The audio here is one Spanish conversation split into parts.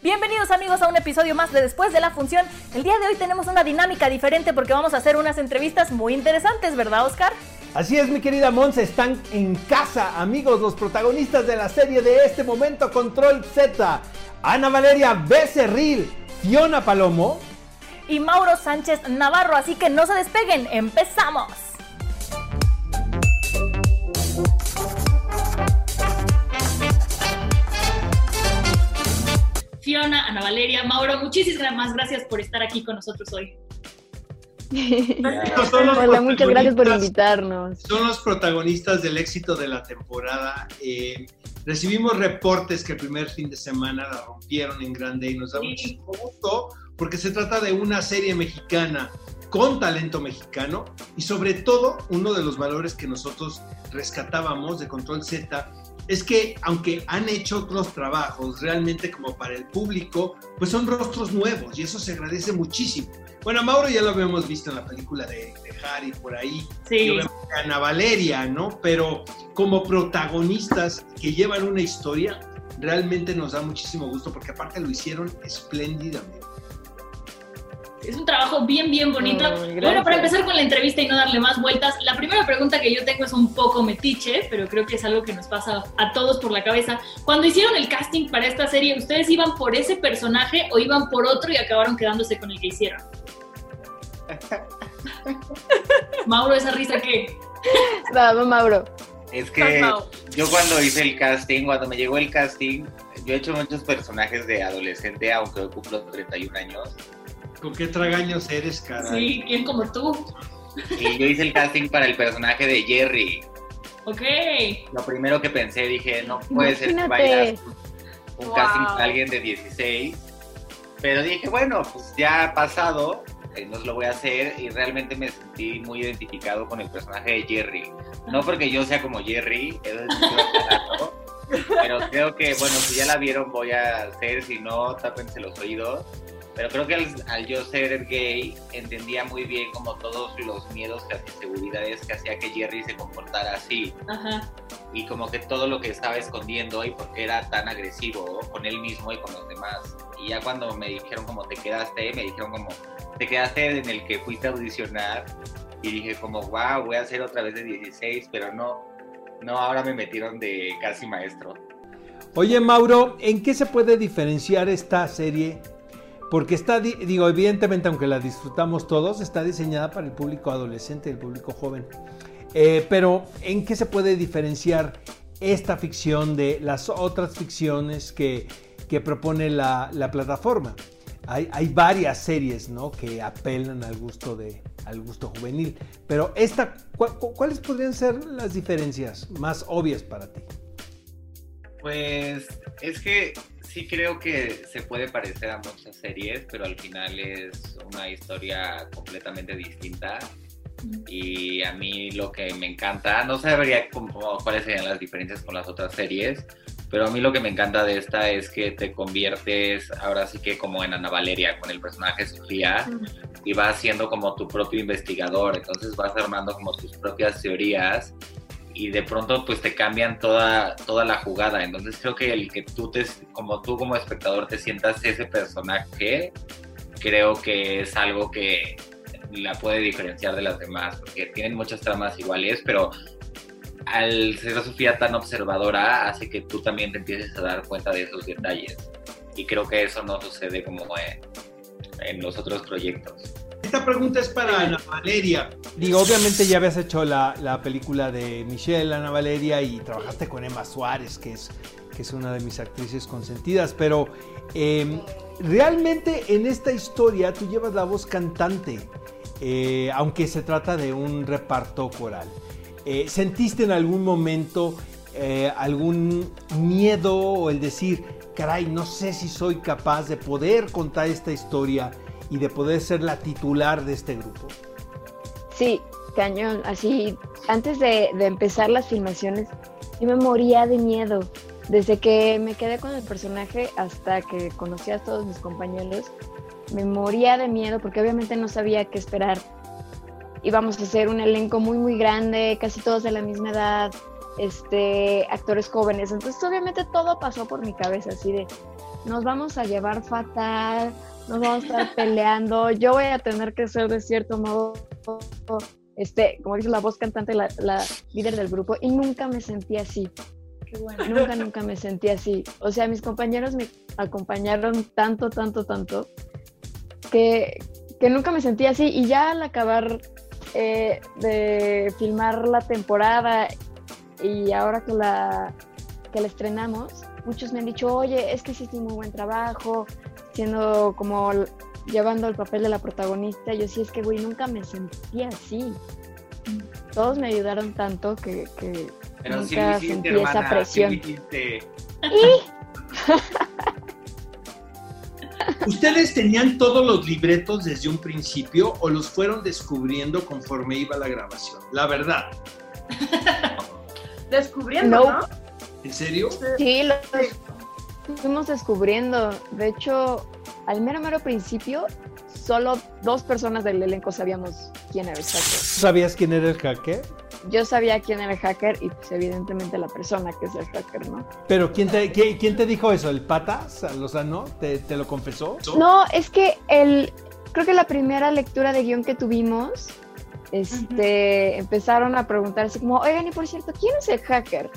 Bienvenidos amigos a un episodio más de Después de la Función. El día de hoy tenemos una dinámica diferente porque vamos a hacer unas entrevistas muy interesantes, ¿verdad Oscar? Así es, mi querida Monza, están en casa, amigos, los protagonistas de la serie de este momento, Control Z. Ana Valeria Becerril, Fiona Palomo y Mauro Sánchez Navarro, así que no se despeguen, empezamos. Fiona, Ana Valeria, Mauro, muchísimas gracias por estar aquí con nosotros hoy. Hola, muchas gracias por invitarnos. Son los protagonistas del éxito de la temporada. Eh, recibimos reportes que el primer fin de semana la rompieron en grande y nos da muchísimo gusto porque se trata de una serie mexicana con talento mexicano y sobre todo uno de los valores que nosotros rescatábamos de Control Z es que aunque han hecho otros trabajos realmente como para el público, pues son rostros nuevos y eso se agradece muchísimo. Bueno, Mauro ya lo habíamos visto en la película de, Harry por ahí, sí. Ana Valeria, ¿no? Pero como protagonistas que llevan una historia, realmente nos da muchísimo gusto porque aparte lo hicieron espléndidamente. Es un trabajo bien, bien bonito. bueno, para empezar con la entrevista y no darle más vueltas, la primera pregunta que yo tengo es un poco metiche, pero creo que es algo que nos pasa a todos por la cabeza. Cuando hicieron el casting para esta serie, ¿ustedes iban por ese personaje o iban por otro y acabaron quedándose con el que hicieron? Mauro, esa risa que... Vamos, Mauro. Es que yo cuando hice el casting, cuando me llegó el casting, yo he hecho muchos personajes de adolescente, aunque hoy cumplo 31 años. ¿Con qué tragaños eres, cara? Sí, ¿quién como tú? Y yo hice el casting para el personaje de Jerry. Ok. Lo primero que pensé, dije, no puede ser que vaya un casting para alguien de 16. Pero dije, bueno, pues ya ha pasado, eh, no lo voy a hacer y realmente me sentí muy identificado con el personaje de Jerry. No porque yo sea como Jerry, eso es pero creo que, bueno, si ya la vieron voy a hacer, si no, tápense los oídos. Pero creo que al, yo ser gay entendía muy bien como todos los miedos, las inseguridades que hacía que Jerry se comportara así. Ajá. Y como que todo lo que estaba escondiendo y por qué era tan agresivo con él mismo y con los demás. Y ya cuando me dijeron como te quedaste, me dijeron como te quedaste en el que fuiste a audicionar y dije como wow, voy a hacer otra vez de 16, pero no, no, ahora me metieron de casi maestro. Oye Mauro, ¿en qué se puede diferenciar esta serie porque está, digo, evidentemente, aunque la disfrutamos todos, está diseñada para el público adolescente y el público joven. Eh, pero, ¿en qué se puede diferenciar esta ficción de las otras ficciones que, propone la, plataforma? Hay, hay, varias series ¿no? que apelan al gusto, de, al gusto juvenil, pero esta, ¿cuáles podrían ser las diferencias más obvias para ti? Pues es que sí creo que se puede parecer a muchas series, pero al final es una historia completamente distinta. Y a mí lo que me encanta, no sabría cómo, cuáles serían las diferencias con las otras series, pero a mí lo que me encanta de esta es que te conviertes ahora sí que como en Ana Valeria con el personaje Sofía y vas siendo como tu propio investigador, entonces vas armando como tus propias teorías y de pronto pues te cambian toda, toda la jugada. Entonces creo que el que tú te, como tú como espectador te sientas ese personaje, creo que es algo que la puede diferenciar de las demás, porque tienen muchas tramas iguales, pero al ser Sofía tan observadora hace que tú también te empieces a dar cuenta de esos detalles. Y creo que eso no sucede como en, en los otros proyectos. Esta pregunta es para Ana Valeria. Digo, obviamente ya habías hecho la, película de Michelle, Ana Valeria, y trabajaste con Emma Suárez, que es, que es una de mis actrices consentidas, pero em, realmente en esta historia tú llevas la voz cantante, eh, aunque se trata de un reparto coral. Eh, ¿Sentiste en algún momento eh, algún miedo o el decir, caray, no sé si soy capaz de poder contar esta historia y de poder ser la titular de este grupo? Sí, cañón. Así, antes de, empezar las filmaciones, yo me moría de miedo. Desde que me quedé con el personaje hasta que conocí a todos mis compañeros, me moría de miedo porque obviamente no sabía qué esperar. Íbamos a hacer un elenco muy, muy grande, casi todos de la misma edad, este, actores jóvenes. Entonces, obviamente todo pasó por mi cabeza, así de, nos vamos a llevar fatal, nos vamos a estar peleando, yo voy a tener que ser de cierto modo, este, como dice la voz cantante, la, la líder del grupo, y nunca me sentí así. Qué bueno. Nunca, nunca me sentí así. O sea, mis compañeros me acompañaron tanto, tanto, tanto, que, que nunca me sentí así. Y ya al acabar eh, de filmar la temporada y ahora que la, que la estrenamos, muchos me han dicho, oye, es que hiciste un muy buen trabajo, siendo como llevando el papel de la protagonista. Yo sí, es que, güey, nunca me sentí así. Todos me ayudaron tanto que, que Pero nunca sentí hermana, esa presión. ¿Ustedes tenían todos los libretos desde un principio o los fueron descubriendo conforme iba la grabación? La verdad, Descubriendo, No. ¿no? ¿en serio? Sí, lo fuimos descubriendo. De hecho, al mero mero principio, solo dos personas del elenco sabíamos quién era el hacker. ¿Sabías quién era el hacker? Yo sabía quién era el hacker y pues evidentemente la persona que es el hacker, ¿no? Pero ¿quién te, qué- quién te dijo eso? ¿El patas? Lozano? ¿Te, te lo confesó? No, es que el creo que la primera lectura de guion que tuvimos, este, empezaron a preguntar así como, oigan, y por cierto, ¿quién es el hacker?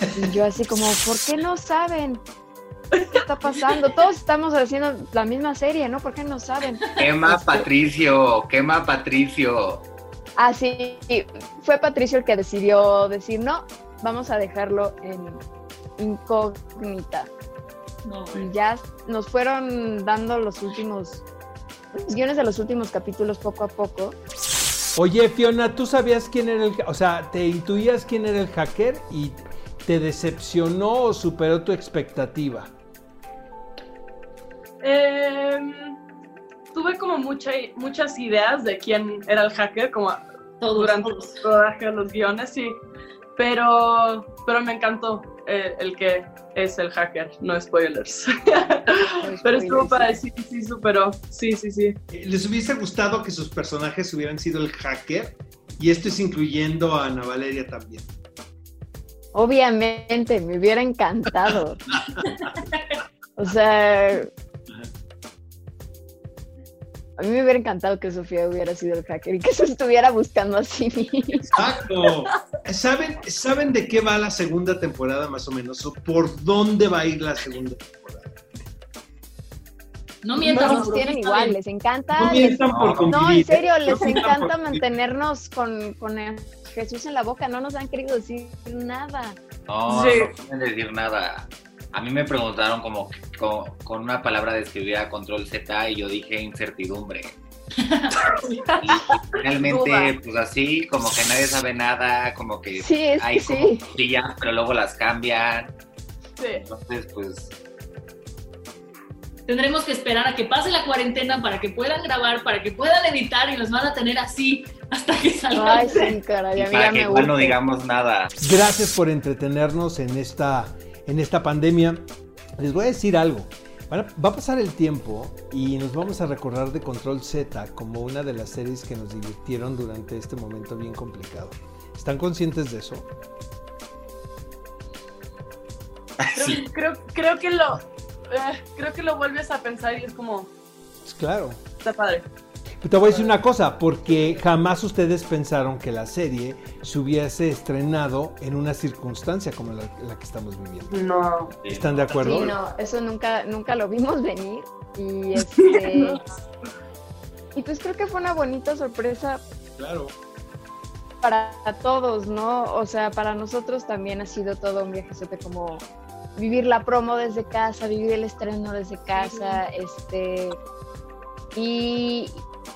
Y yo así como, ¿por qué no saben? ¿Qué está pasando? Todos estamos haciendo la misma serie, ¿no? ¿Por qué no saben? Quema Este- Patricio, quema Patricio. Ah, sí, fue Patricio el que decidió decir, no, vamos a dejarlo en incógnita. No, Y ya nos fueron dando los últimos, los guiones de los últimos capítulos poco a poco. Oye, Fiona, ¿tú sabías quién era el O sea, ¿te intuías quién era el hacker y te decepcionó o superó tu expectativa? Em, tuve como mucha, muchas ideas de quién era el hacker, como Todos, durante todos. de los guiones, sí. Pero, pero me encantó eh, el que es el hacker, no spoilers. pero estuvo para sí, sí, superó. Sí, sí, sí. ¿Les hubiese gustado que sus personajes hubieran sido el hacker? Y esto es incluyendo a Ana Valeria también. Obviamente, me hubiera encantado. o sea, a mí me hubiera encantado que Sofía hubiera sido el hacker y que se estuviera buscando a sí misma. Exacto. ¿Saben, ¿Saben de qué va la segunda temporada más o menos? ¿O por dónde va a ir la segunda temporada? No mientas, Nos Mauro, tienen igual, les encanta. No les- mientan por No, convivir. No, en serio, les No mientan encanta mantenernos con, con el Jesús en la boca. No nos han querido decir nada. No, Sí. no quieren decir nada. A mí me preguntaron como con, con una palabra describía control Z y yo dije incertidumbre. Y realmente, Duda. pues así, como que nadie sabe nada, como que Sí, es hay que como sí. pero luego las cambian. Sí. Entonces, pues, Tendremos que esperar a que pase la cuarentena para que puedan grabar, para que puedan editar y los van a tener así hasta que salga. Ay, sí, caray, y a mí para ya que me igual no digamos nada. Gracias por entretenernos en esta, en esta pandemia. Les voy a decir algo. Va a pasar el tiempo y nos vamos a recordar de Control Z como una de las series que nos divirtieron durante este momento bien complicado. ¿Están conscientes de eso? Creo, Sí. creo, creo que lo eh, creo que lo vuelves a pensar y es como Pues claro. está padre. Te voy a decir una cosa, porque jamás ustedes pensaron que la serie se hubiese estrenado en una circunstancia como la, la que estamos viviendo. No. ¿Están de acuerdo? Sí, no, eso nunca, nunca lo vimos venir. Y este. y pues creo que fue una bonita sorpresa Claro. para todos, ¿no? O sea, para nosotros también ha sido todo un viaje como vivir la promo desde casa, vivir el estreno desde casa, este y,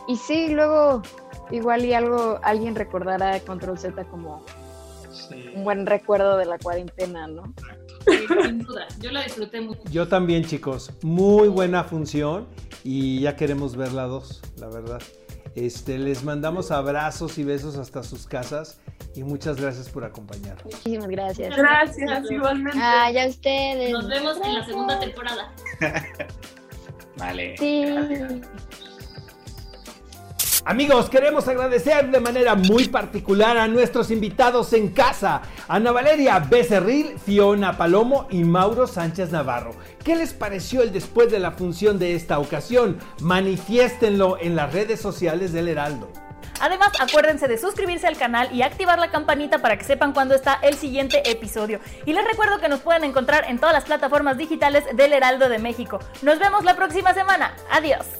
y sí, luego igual y algo alguien recordará Control Z como un buen recuerdo de la cuarentena, ¿no? sin duda, yo la disfruté mucho. Yo también, chicos. Muy buena función y ya queremos ver la dos, la verdad. Este, les mandamos abrazos y besos hasta sus casas y muchas gracias por acompañarnos. Muchísimas gracias. Gracias, igualmente. Ah, ya ustedes. Nos vemos en la segunda temporada. Vale. Sí. Amigos, queremos agradecer de manera muy particular a nuestros invitados en casa, Ana Valeria Becerril, Fiona Palomo y Mauro Sánchez Navarro. ¿Qué les pareció el después de la función de esta ocasión? Manifiéstenlo en las redes sociales del Heraldo. Además, acuérdense de suscribirse al canal y activar la campanita para que sepan cuándo está el siguiente episodio. Y les recuerdo que nos pueden encontrar en todas las plataformas digitales del Heraldo de México. Nos vemos la próxima semana. Adiós.